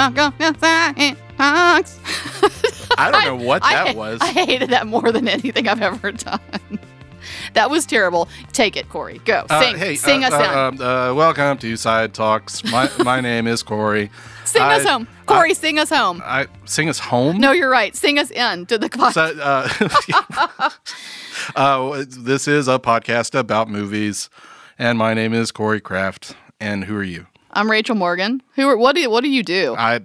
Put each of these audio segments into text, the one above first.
Welcome to Science Talks. I don't know what I- that I- was. I hated that more than anything I've ever done. That was terrible. Take it, Corey. Go. Uh, Sing. hey, Sing uh, us uh, in. um, uh, welcome to Side Talks. My my name is Corey. sing us home. Corey, sing us home. I sing us home. No, you're right. Sing us in to the podcast. So, uh, uh, this is a podcast about movies, and my name is Corey Kraft. And who are you? I'm Rachel Morgan. Who? Are, what do? What do you do? I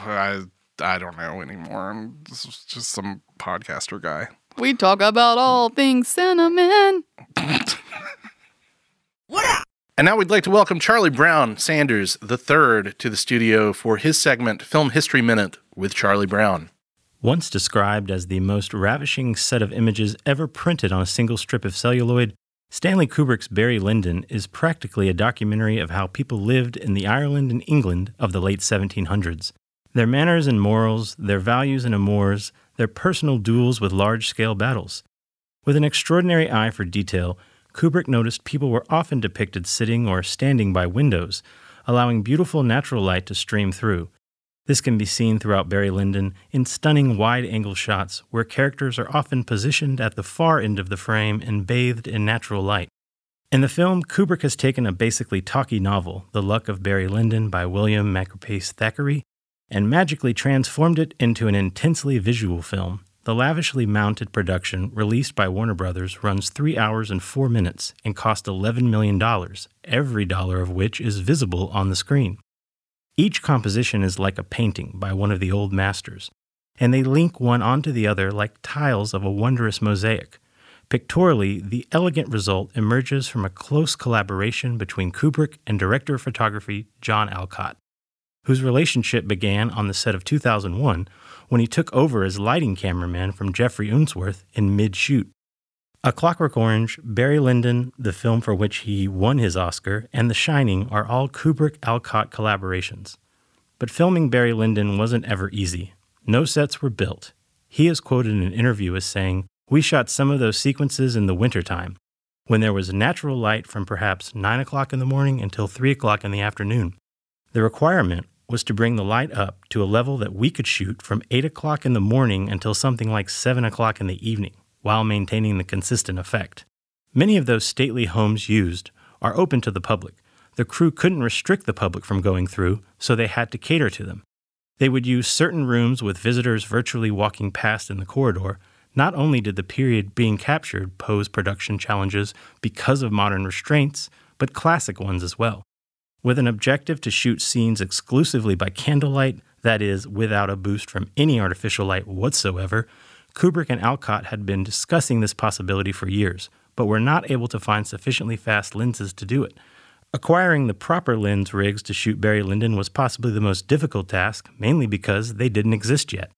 I I don't know anymore. I'm just just some podcaster guy. We talk about all things cinnamon. And now we'd like to welcome Charlie Brown Sanders the third to the studio for his segment Film History Minute with Charlie Brown. Once described as the most ravishing set of images ever printed on a single strip of celluloid, Stanley Kubrick's Barry Lyndon is practically a documentary of how people lived in the Ireland and England of the late 1700s. Their manners and morals, their values and amours, their personal duels with large scale battles. With an extraordinary eye for detail, Kubrick noticed people were often depicted sitting or standing by windows, allowing beautiful natural light to stream through. This can be seen throughout Barry Lyndon in stunning wide angle shots where characters are often positioned at the far end of the frame and bathed in natural light. In the film, Kubrick has taken a basically talky novel, The Luck of Barry Lyndon by William Makepeace Thackeray, and magically transformed it into an intensely visual film. The lavishly mounted production, released by Warner Brothers, runs 3 hours and 4 minutes and cost $11 million, every dollar of which is visible on the screen. Each composition is like a painting by one of the old masters, and they link one onto the other like tiles of a wondrous mosaic. Pictorially, the elegant result emerges from a close collaboration between Kubrick and director of photography John Alcott, whose relationship began on the set of 2001 when he took over as lighting cameraman from Geoffrey Unsworth in mid shoot. A Clockwork Orange, Barry Lyndon, the film for which he won his Oscar, and The Shining are all Kubrick Alcott collaborations. But filming Barry Lyndon wasn't ever easy. No sets were built. He is quoted in an interview as saying, We shot some of those sequences in the wintertime, when there was natural light from perhaps 9 o'clock in the morning until 3 o'clock in the afternoon. The requirement was to bring the light up to a level that we could shoot from 8 o'clock in the morning until something like 7 o'clock in the evening while maintaining the consistent effect. Many of those stately homes used are open to the public. The crew couldn't restrict the public from going through, so they had to cater to them. They would use certain rooms with visitors virtually walking past in the corridor. Not only did the period being captured pose production challenges because of modern restraints, but classic ones as well. With an objective to shoot scenes exclusively by candlelight, that is, without a boost from any artificial light whatsoever, Kubrick and Alcott had been discussing this possibility for years, but were not able to find sufficiently fast lenses to do it. Acquiring the proper lens rigs to shoot Barry Lyndon was possibly the most difficult task, mainly because they didn't exist yet.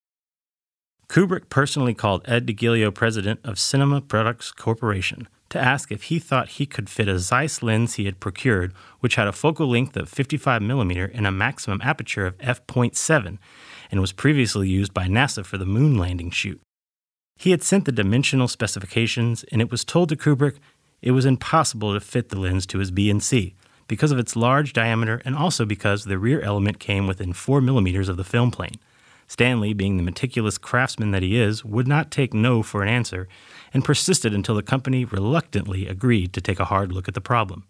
Kubrick personally called Ed DiGiulio president of Cinema Products Corporation to ask if he thought he could fit a Zeiss lens he had procured, which had a focal length of 55mm and a maximum aperture of f.7, and was previously used by NASA for the moon landing shoot. He had sent the dimensional specifications, and it was told to Kubrick it was impossible to fit the lens to his BNC because of its large diameter and also because the rear element came within 4 millimeters of the film plane. Stanley, being the meticulous craftsman that he is, would not take no for an answer and persisted until the company reluctantly agreed to take a hard look at the problem.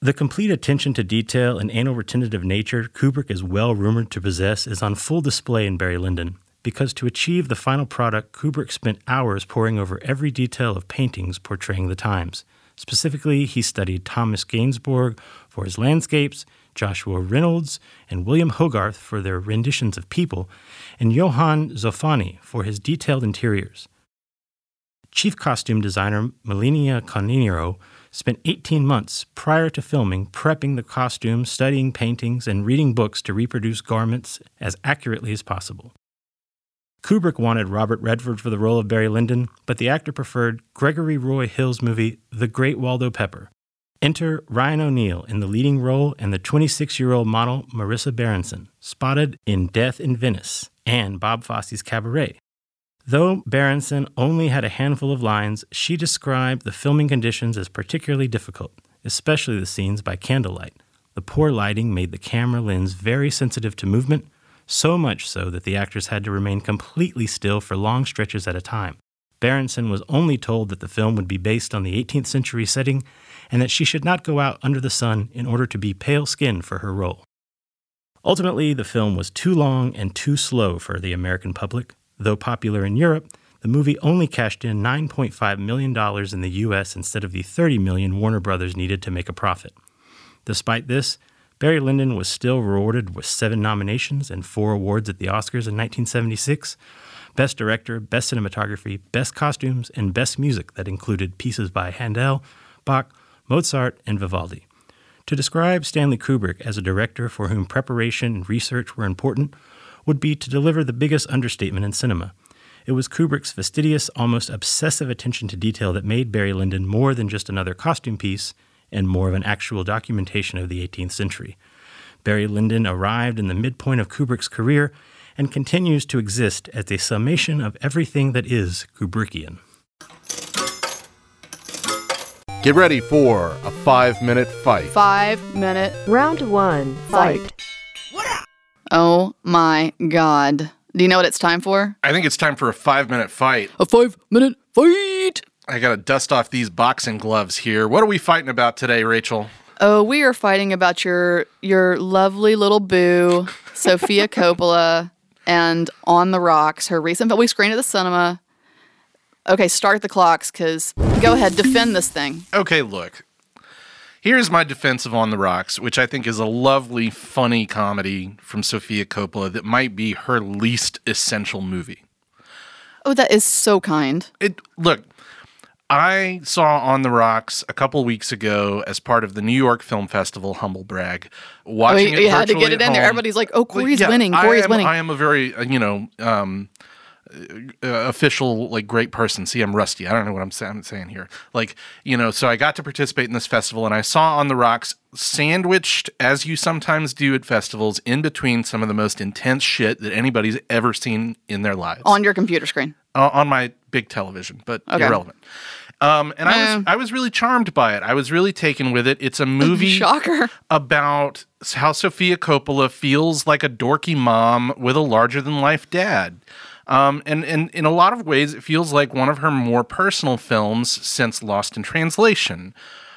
The complete attention to detail and anal retentive nature Kubrick is well rumored to possess is on full display in Barry Lyndon, because to achieve the final product, Kubrick spent hours poring over every detail of paintings portraying the times. Specifically, he studied Thomas Gainsborough for his landscapes, Joshua Reynolds and William Hogarth for their renditions of people, and Johann Zoffany for his detailed interiors. Chief costume designer Milena Canonero spent 18 months prior to filming prepping the costumes, studying paintings, and reading books to reproduce garments as accurately as possible. Kubrick wanted Robert Redford for the role of Barry Lyndon, but the actor preferred Gregory Roy Hill's movie The Great Waldo Pepper. Enter Ryan O'Neal in the leading role and the 26 year old model Marisa Berenson, spotted in Death in Venice and Bob Fosse's Cabaret. Though Berenson only had a handful of lines, she described the filming conditions as particularly difficult, especially the scenes by candlelight. The poor lighting made the camera lens very sensitive to movement, so much so that the actors had to remain completely still for long stretches at a time. Berenson was only told that the film would be based on the 18th century setting and that she should not go out under the sun in order to be pale skinned for her role. Ultimately, the film was too long and too slow for the American public. Though popular in Europe, the movie only cashed in $9.5 million in the US instead of the 30 million Warner Brothers needed to make a profit. Despite this, Barry Lyndon was still rewarded with seven nominations and four awards at the Oscars in 1976 Best Director, Best Cinematography, Best Costumes, and Best Music that included pieces by Handel, Bach, Mozart, and Vivaldi. To describe Stanley Kubrick as a director for whom preparation and research were important would be to deliver the biggest understatement in cinema. It was Kubrick's fastidious, almost obsessive attention to detail that made Barry Lyndon more than just another costume piece and more of an actual documentation of the 18th century. Barry Lyndon arrived in the midpoint of Kubrick's career and continues to exist as a summation of everything that is Kubrickian. Get ready for a five minute fight. Five minute. Round one, fight. Oh my God. Do you know what it's time for? I think it's time for a five minute fight. A five minute fight. I gotta dust off these boxing gloves here. What are we fighting about today, Rachel? Oh, we are fighting about your your lovely little boo, Sofia Coppola, and On the Rocks, her recent film we screened at the cinema. Okay, start the clocks, cause go ahead, defend this thing. Okay, look. Here's my defense of On the Rocks, which I think is a lovely, funny comedy from Sofia Coppola that might be her least essential movie. Oh, that is so kind. It look, I saw On the Rocks a couple weeks ago as part of the New York Film Festival. Humble brag. Oh, Watching you, it you had to get it in there. Everybody's like, "Oh, Corey's Yeah, winning. I Corey's am, winning." I am a very uh, you know um, uh, official like great person. See, I'm rusty. I don't know what I'm, sa- I'm saying here. Like you know, so I got to participate in this festival, and I saw on the rocks sandwiched as you sometimes do at festivals in between some of the most intense shit that anybody's ever seen in their lives on your computer screen. uh, on my big television, but Okay. irrelevant. Um, and I Eh. was I was really charmed by it. I was really taken with it. It's a movie Shocker. about how Sofia Coppola feels like a dorky mom with a larger than life dad. Um, and, and in a lot of ways, it feels like one of her more personal films since Lost in Translation.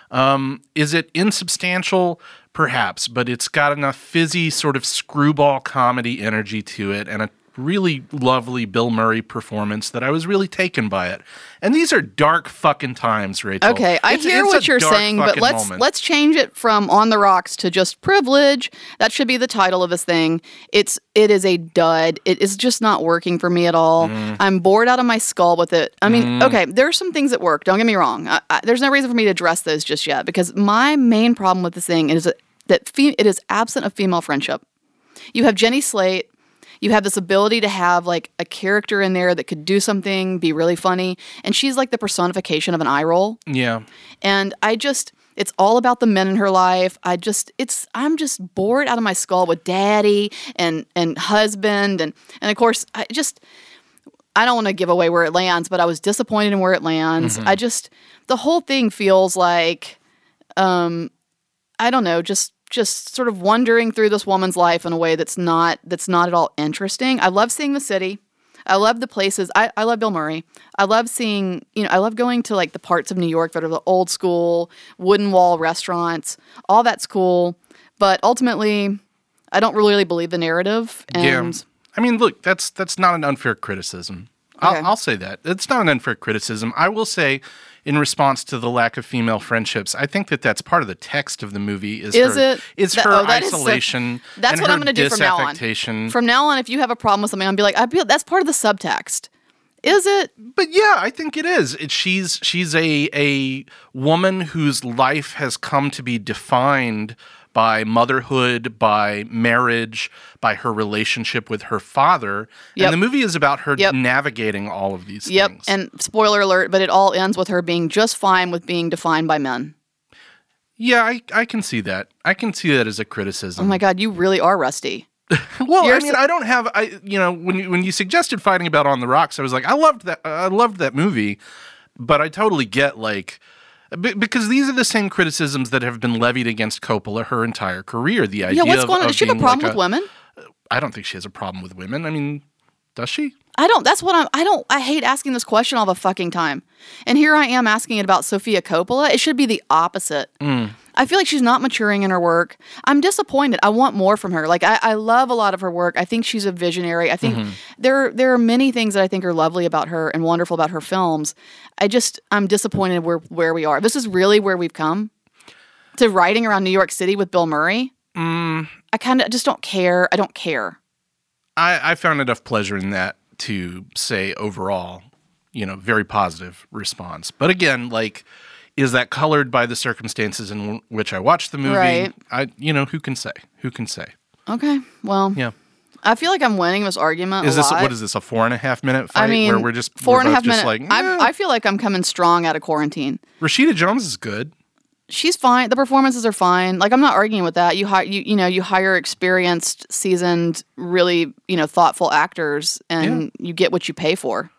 Um, is it insubstantial? Perhaps, but it's got enough fizzy, sort of screwball comedy energy to it and a really lovely Bill Murray performance that I was really taken by it. And these are dark fucking times, Rachel. Okay, I It's- hear it's what you're saying, but let's moment. let's change it from on the rocks to just privilege. That should be the title of this thing. It's it is a dud. It is just not working for me at all. Mm. I'm bored out of my skull with it. I mean, okay, there are some things that work. Don't get me wrong. I, I, there's no reason for me to address those just yet because my main problem with this thing is that, that fe- it is absent of female friendship. You have Jenny Slate. You have this ability to have like a character in there that could do something, be really funny, and she's like the personification of an eye roll. Yeah. And I just, it's all about the men in her life. I just, it's, I'm just bored out of my skull with daddy and and husband and and of course I just, I don't want to give away where it lands, but I was disappointed in where it lands. I just, the whole thing feels like, um, I don't know, just just sort of wandering through this woman's life in a way that's not that's not at all interesting. I love seeing the city. I love the places. I, I love Bill Murray. I love seeing, you know, I love going to like the parts of New York that are the old school wooden wall restaurants. All that's cool. But ultimately, I don't really believe the narrative. And yeah. I mean, look, that's that's not an unfair criticism. Okay. I'll, I'll say that it's not an unfair criticism. I will say, in response to the lack of female friendships, I think that that's part of the text of the movie. Is Is her, it? Is That- her oh, that is so- isolation? that's and what I'm going to do from now on. From now on, if you have a problem with something, I'll be like, I feel that's part of the subtext. Is it? But yeah, I think it is. It, she's she's a a woman whose life has come to be defined by motherhood, by marriage, by her relationship with her father. Yep. And the movie is about her Yep. navigating all of these Yep. things. And spoiler alert, but it all ends with her being just fine with being defined by men. yeah, I, I can see that. I can see that as a criticism. Oh my God, you really are rusty. Well, I You're mean, so- I don't have I you know when you when you suggested fighting about on the rocks, I was like, I loved that I loved that movie, but I totally get like Be- because these are the same criticisms that have been levied against Coppola her entire career. The idea Yeah, what's of, going on? Does she have a problem like with women? I don't think she has a problem with women. I mean, does she? I don't. That's what I'm. I don't. I hate asking this question all the fucking time. And here I am asking it about Sofia Coppola. It should be the opposite. Mm. I feel like she's not maturing in her work. I'm disappointed. I want more from her. Like I, I love a lot of her work. I think she's a visionary. I think mm-hmm. there there are many things that I think are lovely about her and wonderful about her films. I just I'm disappointed where where we are. This is really where we've come to writing around New York City with Bill Murray. Mm. I kind of just don't care. I don't care. I, I found enough pleasure in that to say overall, you know, very positive response. But again, like, is that colored by the circumstances in w- which I watched the movie? Right. I, you know, who can say? Who can say? Okay. Well, Yeah. I feel like I'm winning this argument. Is this lot. what is this a four and a half minute fight I mean, where we're just four and a half minutes. like "Eh." I, I feel like I'm coming strong out of quarantine. Rashida Jones is good. She's fine. The performances are fine. Like I'm not arguing with that. You hire you you know you hire experienced, seasoned, really you know thoughtful actors, and you get what you pay for.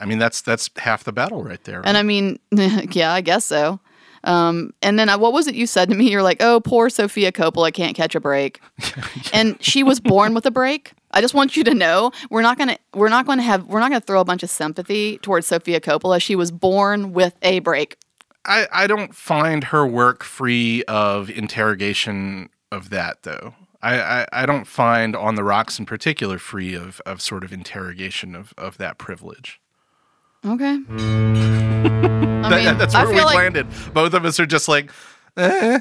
I mean, that's that's half the battle right there. And I mean, yeah, I guess so. Um, and then uh, what was it you said to me? You're like, oh, poor Sofia Coppola can't catch a break, and she was born with a break. I just want you to know we're not gonna we're not gonna have we're not gonna throw a bunch of sympathy towards Sofia Coppola. She was born with a break. I, I don't find her work free of interrogation of that though. I, I, I don't find On the Rocks in particular free of, of sort of interrogation of, of that privilege. Okay. I That- mean, that's where we like landed. Both of us are just like, eh.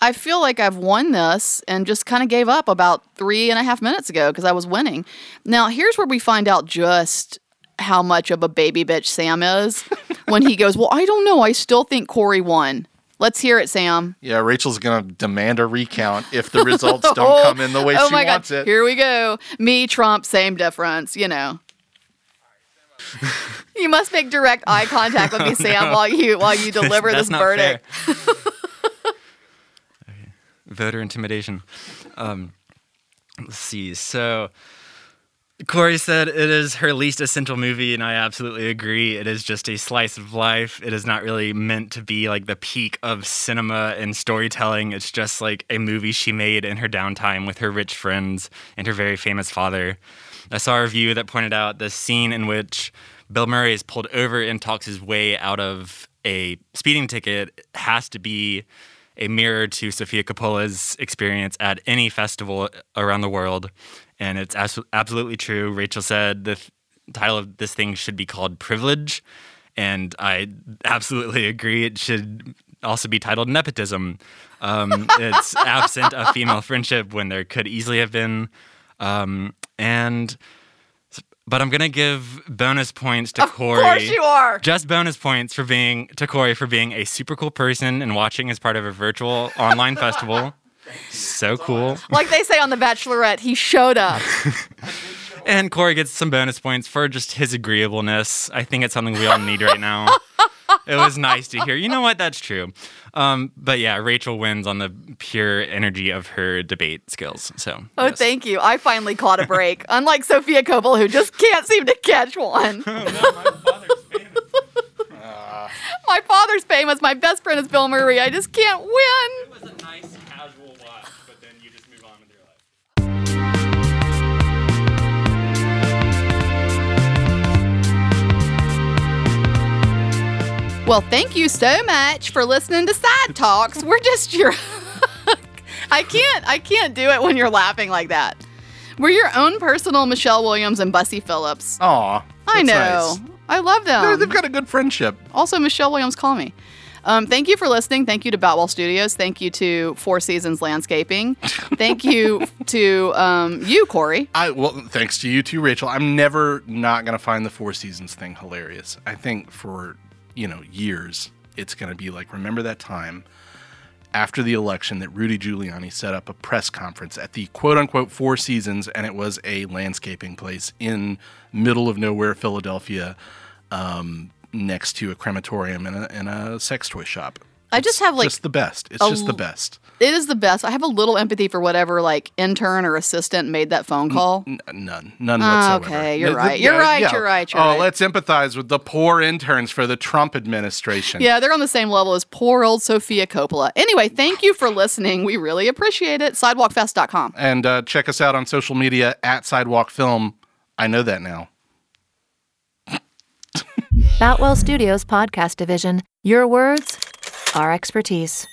I feel like I've won this and just kind of gave up about three and a half minutes ago because I was winning. Now, here's where we find out just how much of a baby bitch Sam is when he goes, Well, I don't know. I still think Corey won. Let's hear it, Sam. Yeah, Rachel's gonna demand a recount if the results don't come in the way oh she my wants God. it. Here we go. Me, Trump, same difference, you know. you must make direct eye contact with me, Sam, while you while you deliver this verdict. Okay. Voter intimidation. Um, let's see. So, Corey said it is her least essential movie, and I absolutely agree. It is just a slice of life. It is not really meant to be like the peak of cinema and storytelling. It's just like a movie she made in her downtime with her rich friends and her very famous father. I saw a review that pointed out the scene in which Bill Murray is pulled over and talks his way out of a speeding ticket has to be a mirror to Sofia Coppola's experience at any festival around the world. And it's abs- absolutely true. Rachel said the th- title of this thing should be called Privilege. And I absolutely agree. It should also be titled Nepotism. Um, it's absent of female friendship when there could easily have been. Um, and but I'm gonna give bonus points to Corey. Of course you are. Just bonus points for being to Corey for being a super cool person and watching as part of a virtual online festival. So cool. Like they say on The Bachelorette, he showed up. And Corey gets some bonus points for just his agreeableness. I think it's something we all need right now. It was nice to hear. You know what? That's true. Um, but yeah, Rachel wins on the pure energy of her debate skills. So Oh, yes. thank you. I finally caught a break. Unlike Sofia Coppola, who just can't seem to catch one. my father's famous. My best friend is Bill Murray. I just can't win. It was a nice Well, thank you so much for listening to Side Talks. We're just your. I can't. I can't do it when you're laughing like that. We're your own personal Michelle Williams and Busy Philipps. Aw, I know. nice. I love They're- them. They've got a good friendship. Also, Michelle Williams, call me. Um, thank you for listening. Thank you to Boutwell Studios. Thank you to Four Seasons Landscaping. Thank you to um, you, Corey. I well, thanks to you too, Rachel. I'm never not gonna find the Four Seasons thing hilarious. I think for you know years, it's gonna be like remember that time after the election that Rudy Giuliani set up a press conference at the quote unquote Four Seasons, and it was a landscaping place in middle of nowhere Philadelphia, um, next to a crematorium and a, and a sex toy shop. I just have like just the best. It's a just the best. it is the best. I have a little empathy for whatever like intern or assistant made that phone call. N- none, none whatsoever. okay, you're Th- th- right, you're right, you're right, you're oh, right. let's empathize with the poor interns for the Trump administration. Yeah, they're on the same level as poor old Sofia Coppola. Anyway, thank you for listening. We really appreciate it. Sidewalkfest.com. And uh, check us out on social media at Sidewalk Film. I know that now. Boutwell Studios Podcast Division. Your words, our expertise.